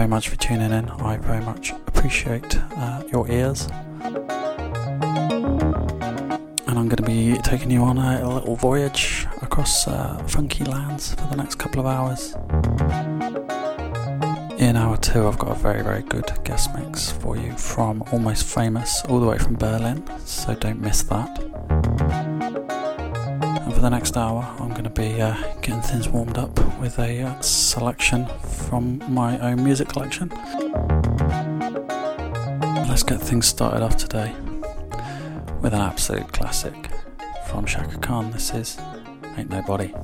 very much for tuning in. I very much appreciate uh, your ears. And I'm going to be taking you on a, a little voyage across uh, funky lands for the next couple of hours. In hour two, I've got a very, very good guest mix for you from Almost Famous, all the way from Berlin, so don't miss that for the next hour, I'm going to be uh, getting things warmed up with a uh, selection from my own music collection. Let's get things started off today with an absolute classic from Chaka Khan. This is Ain't Nobody.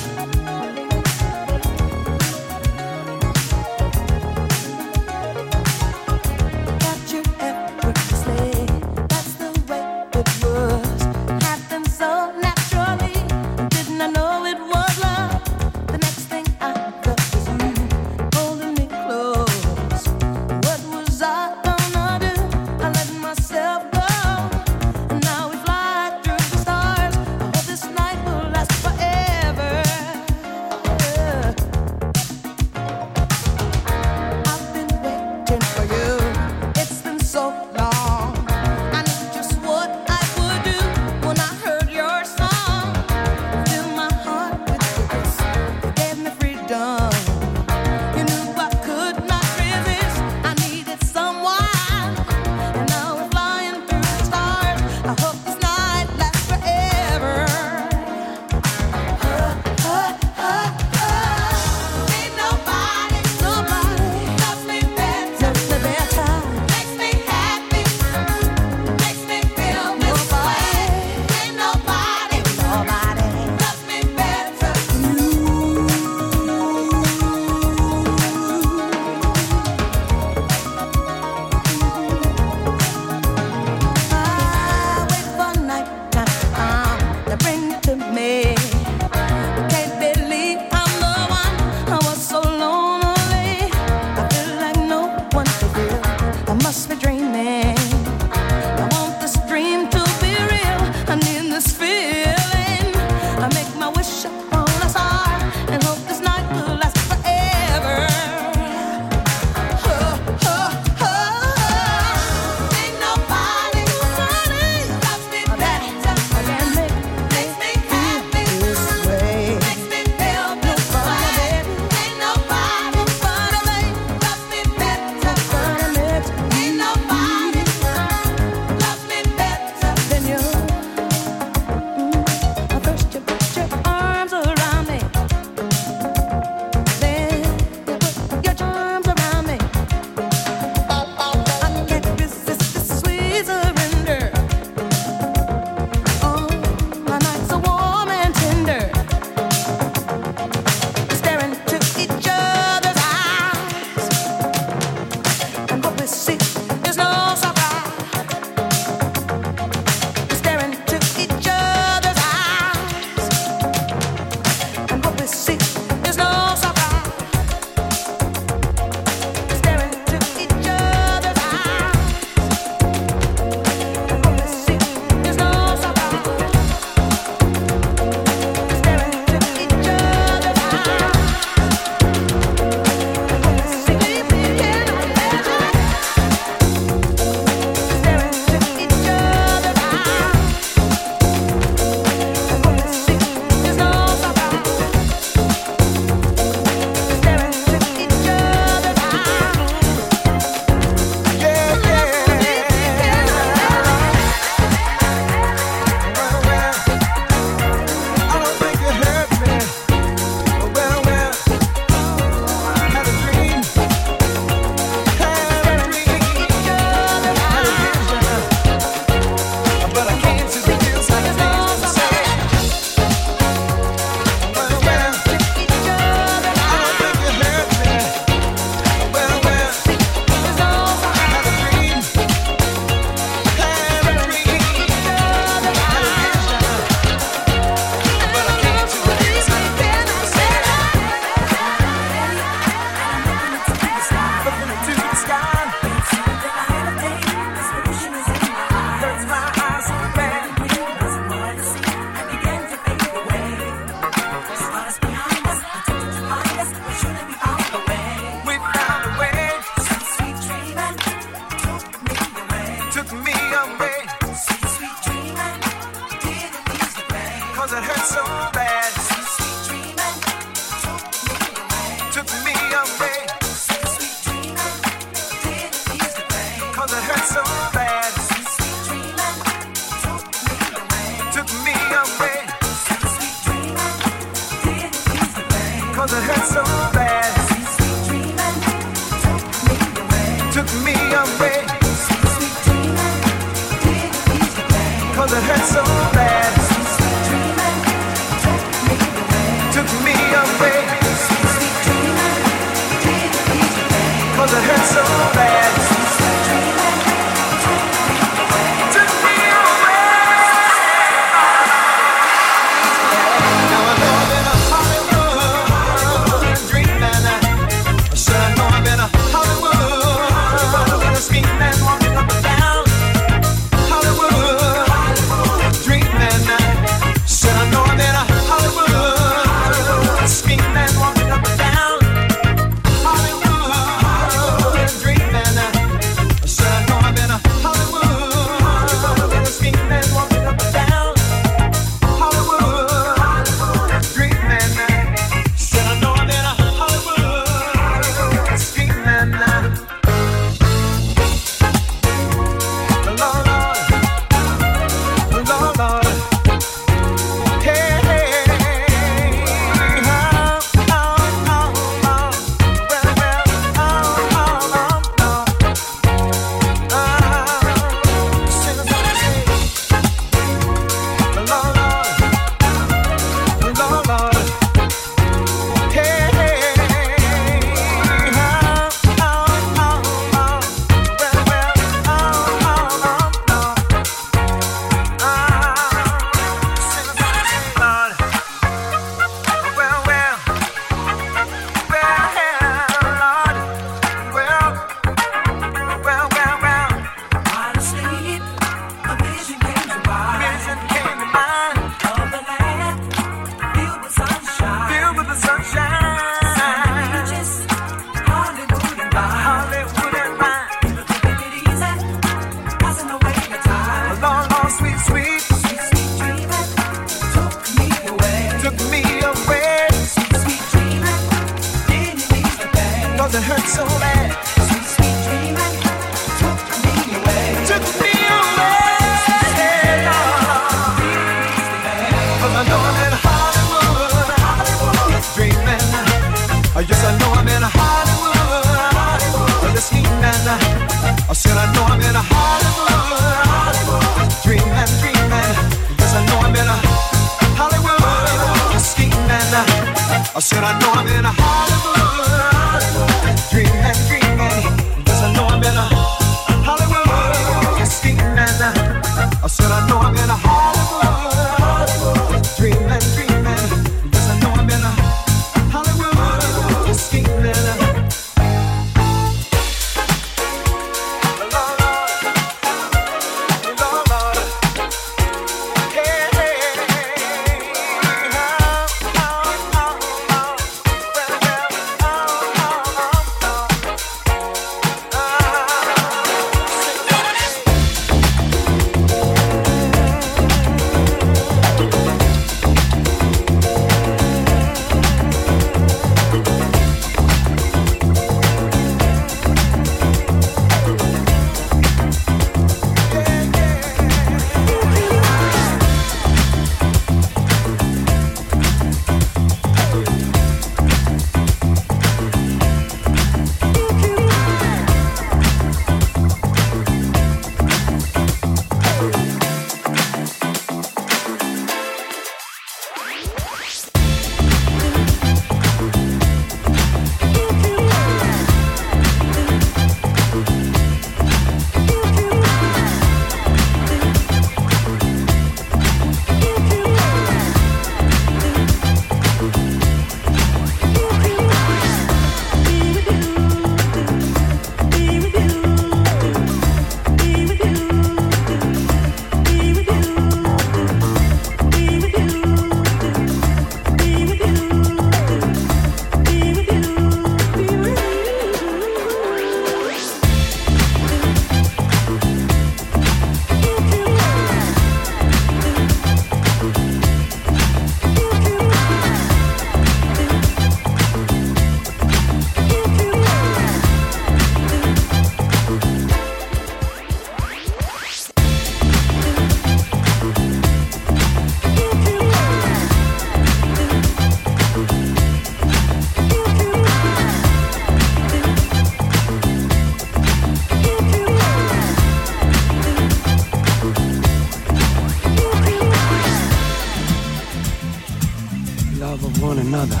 Another.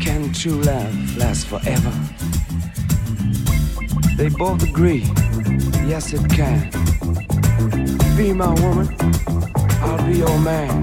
Can true love last forever? They both agree, yes it can. Be my woman, I'll be your man.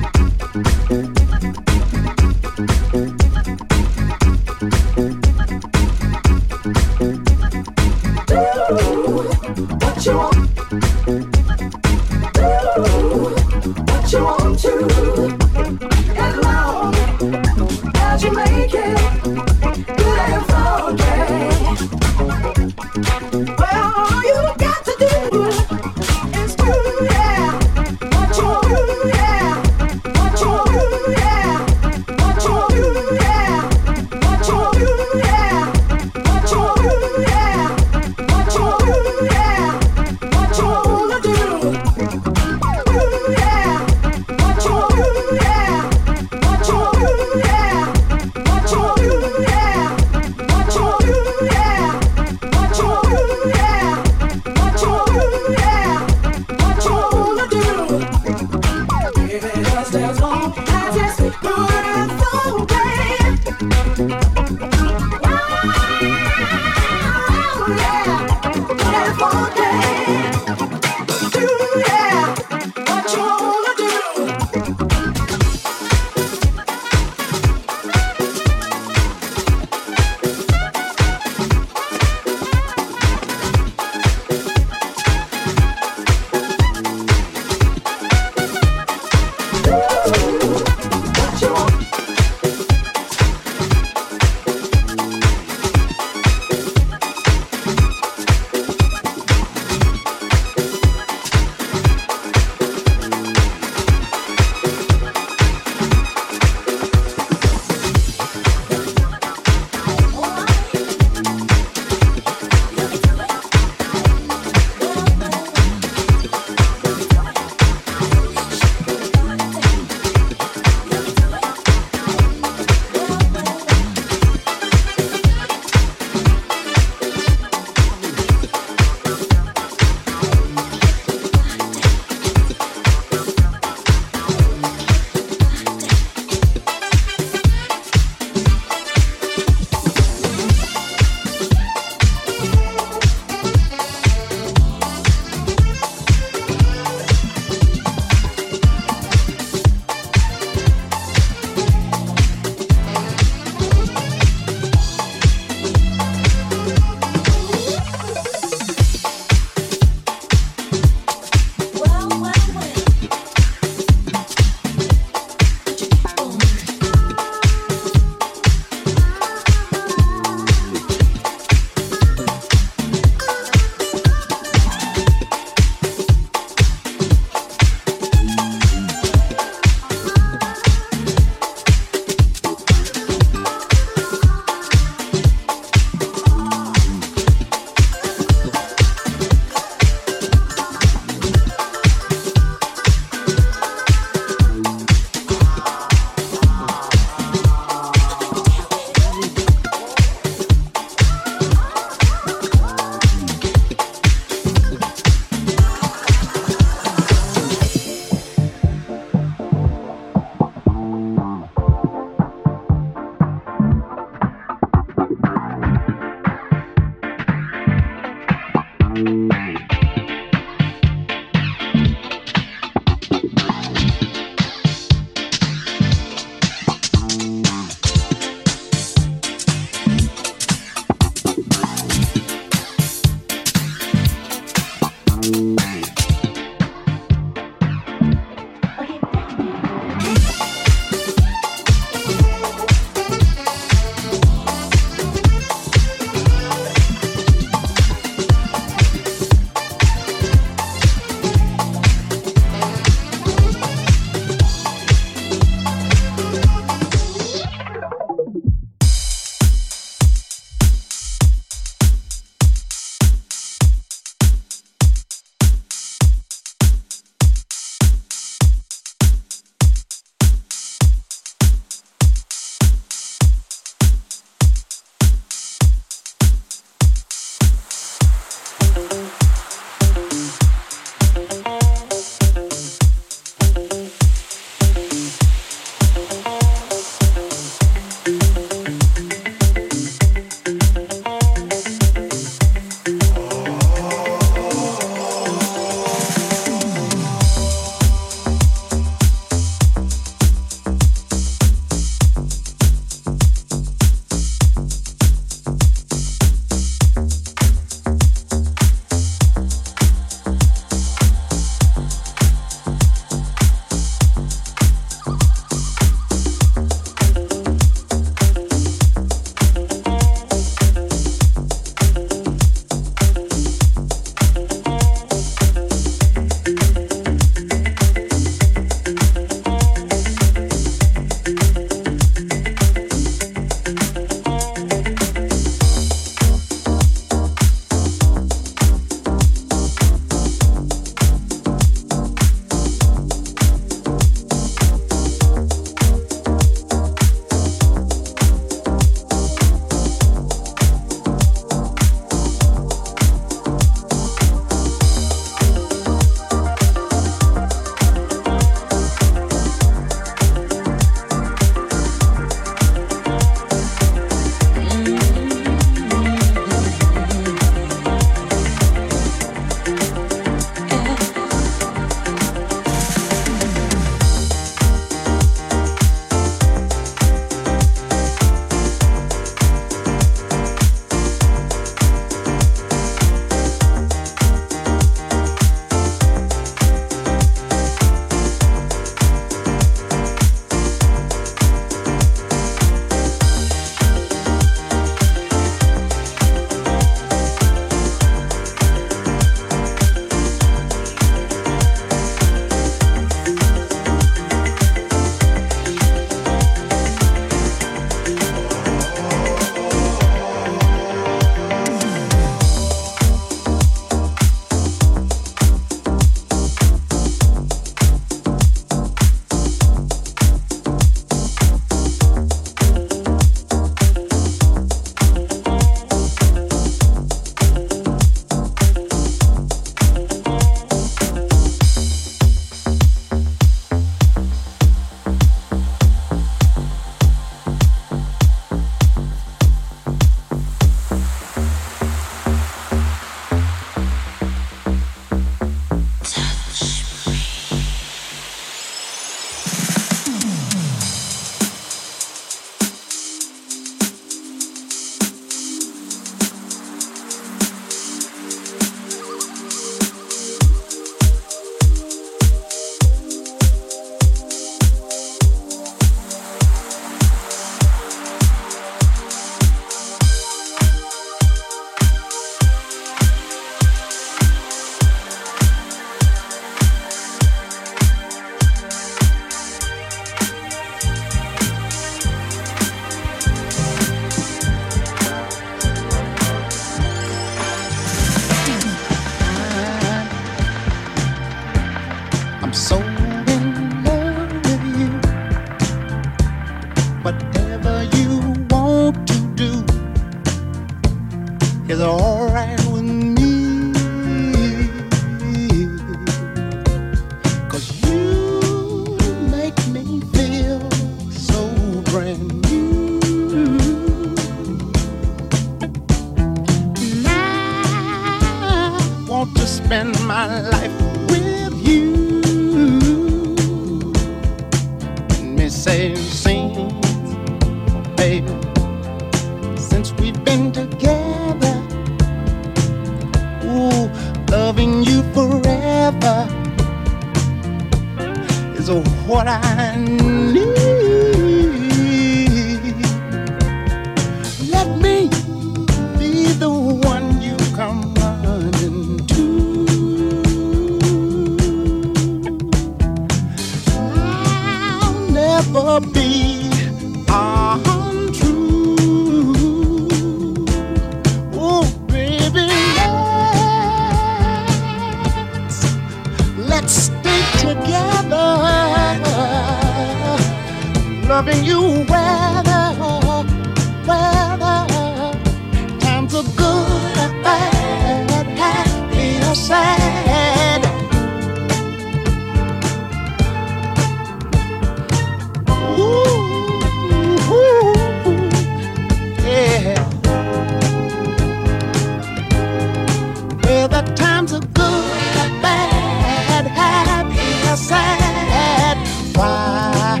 times are good, bad, happy, or sad. Why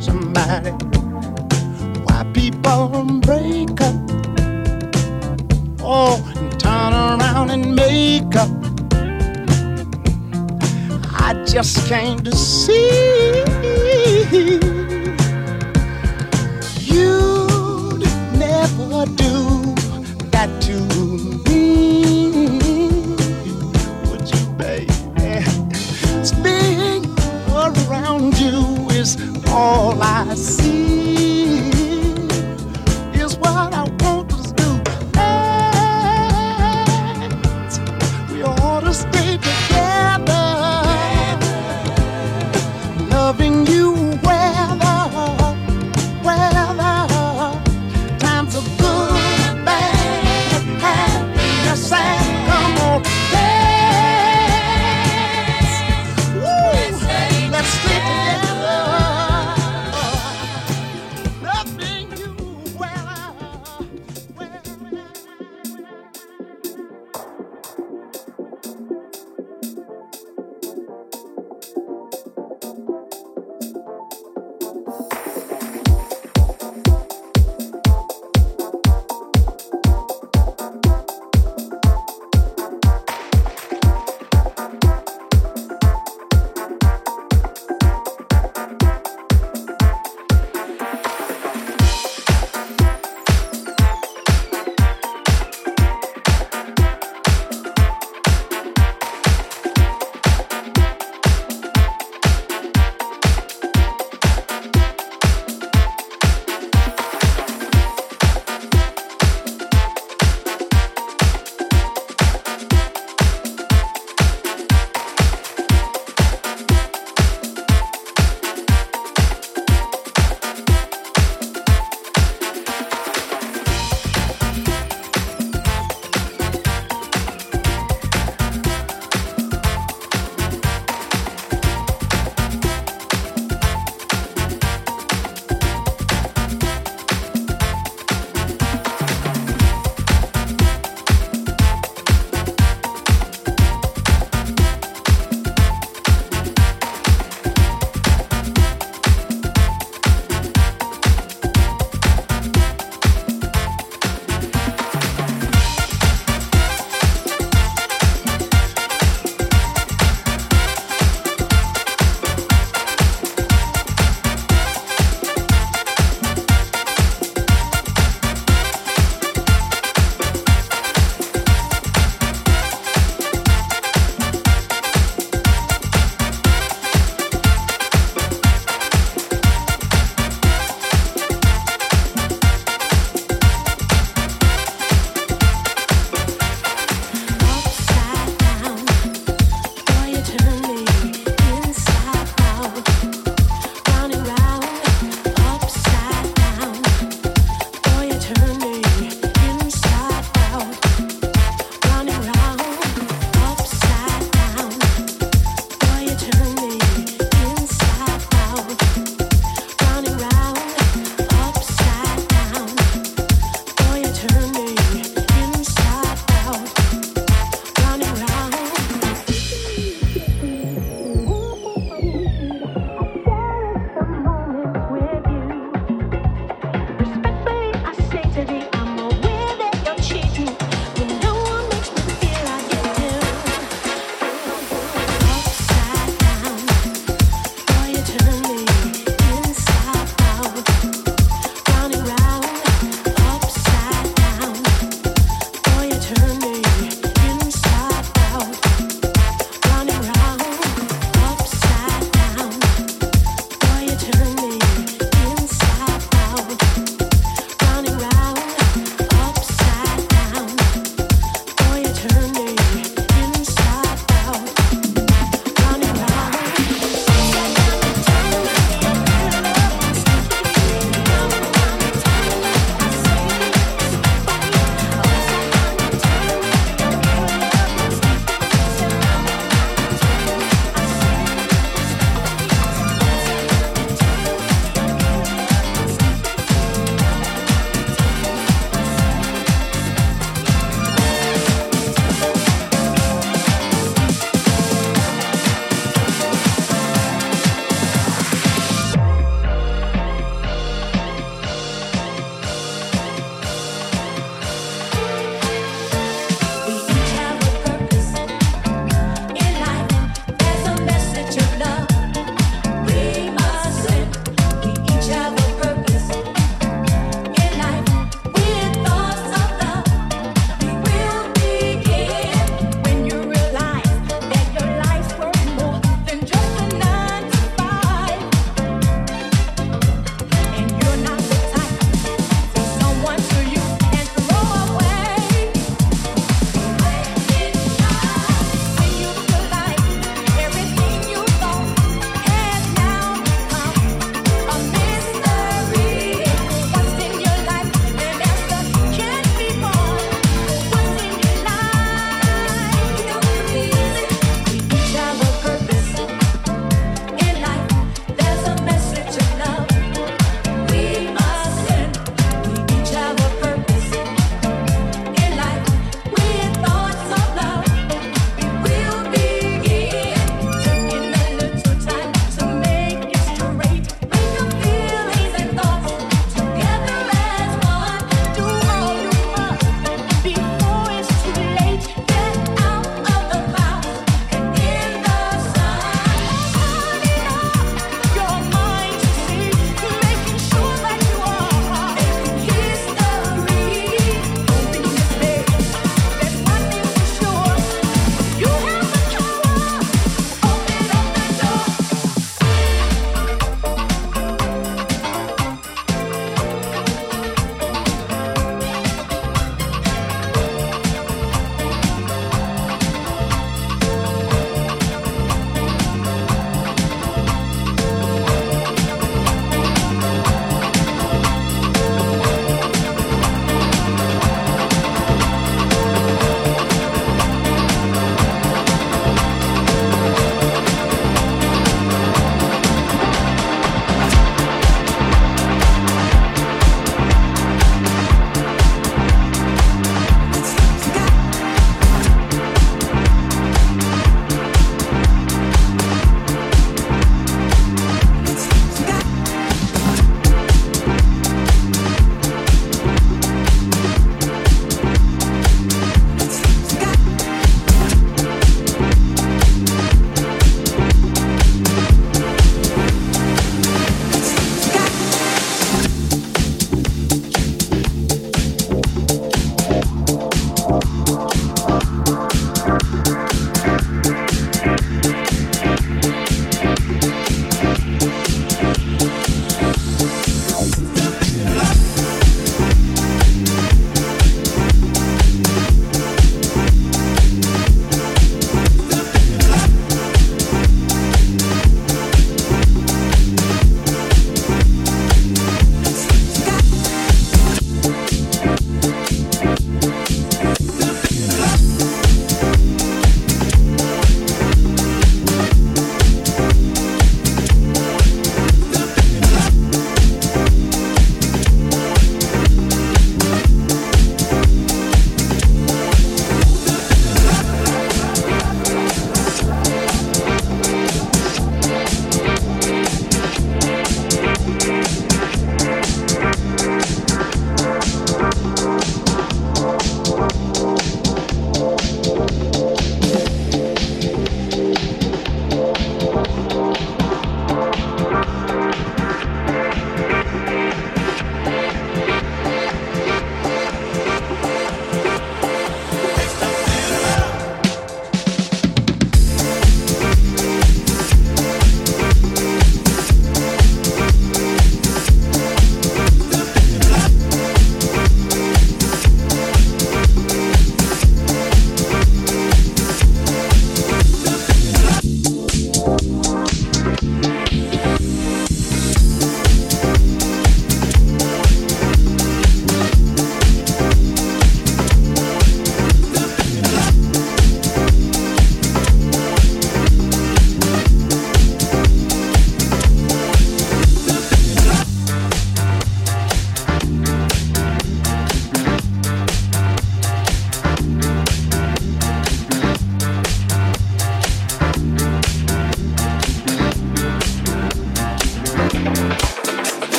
somebody, why people break up? Oh, and turn around and make up. I just came to see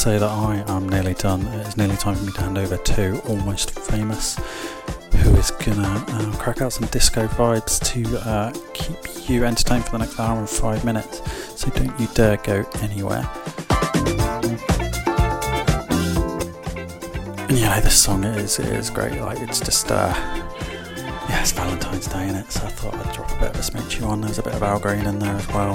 say that I am nearly done. It's nearly time for me to hand over to Almost Famous, who is gonna uh, crack out some disco vibes to uh, keep you entertained for the next hour and five minutes. So don't you dare go anywhere. And yeah, this song is is great. Like it's just uh, yeah, it's Valentine's Day in it, so I thought I'd drop a bit of a Smitchy on. There's a bit of Al Green in there as well.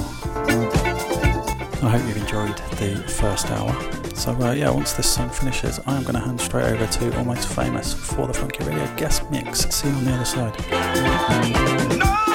I hope you've enjoyed the first hour. So, uh, yeah, once this song finishes, I am going to hand straight over to Almost Famous for the Funky Radio guest mix. See you on the other side. No!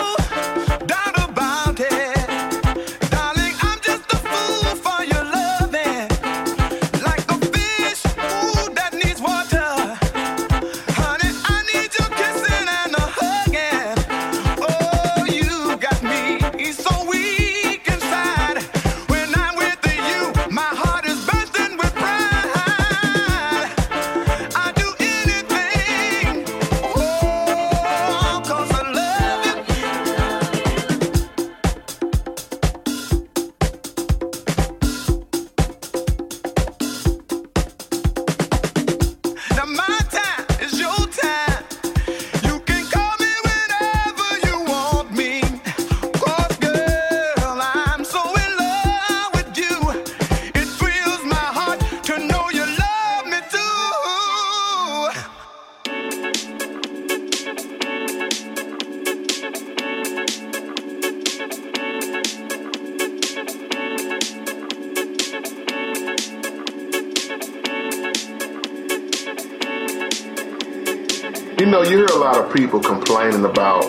People complaining about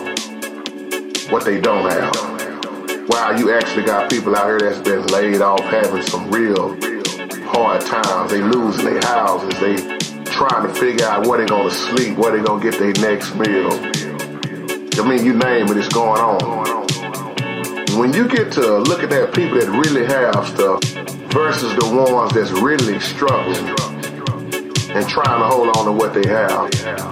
what they don't have. Wow, you actually got people out here that's been laid off having some real hard times. They losing their houses. They trying to figure out where they gonna sleep, where they gonna get their next meal. I mean, you name it, it's going on. When you get to look at that people that really have stuff versus the ones that's really struggling and trying to hold on to what they have.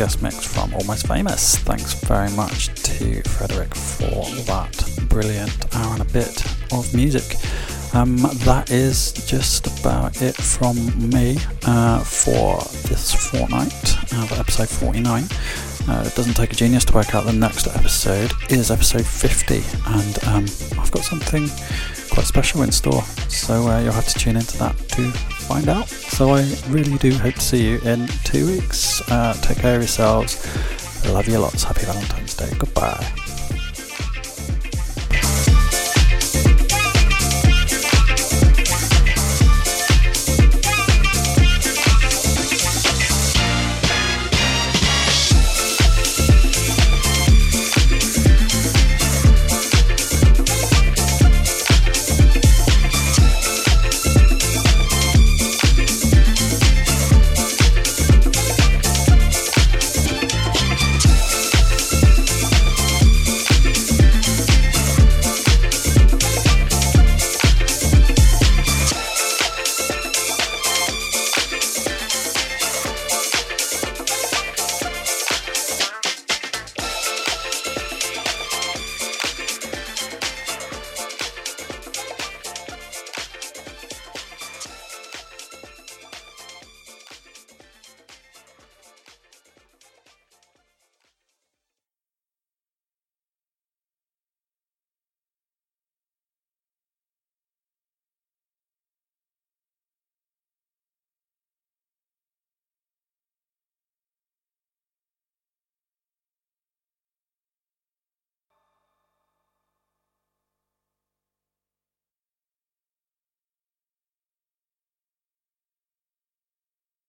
Guest mix from Almost Famous. Thanks very much to Frederick for that brilliant hour and a bit of music. Um, that is just about it from me uh, for this fortnight of episode 49. Uh, it doesn't take a genius to work out the next episode is episode 50, and um, I've got something quite special in store, so uh, you'll have to tune into that to find out. So I really do hope to see you in two weeks. Uh, take care of yourselves. Love you lots. Happy Valentine's Day. Goodbye.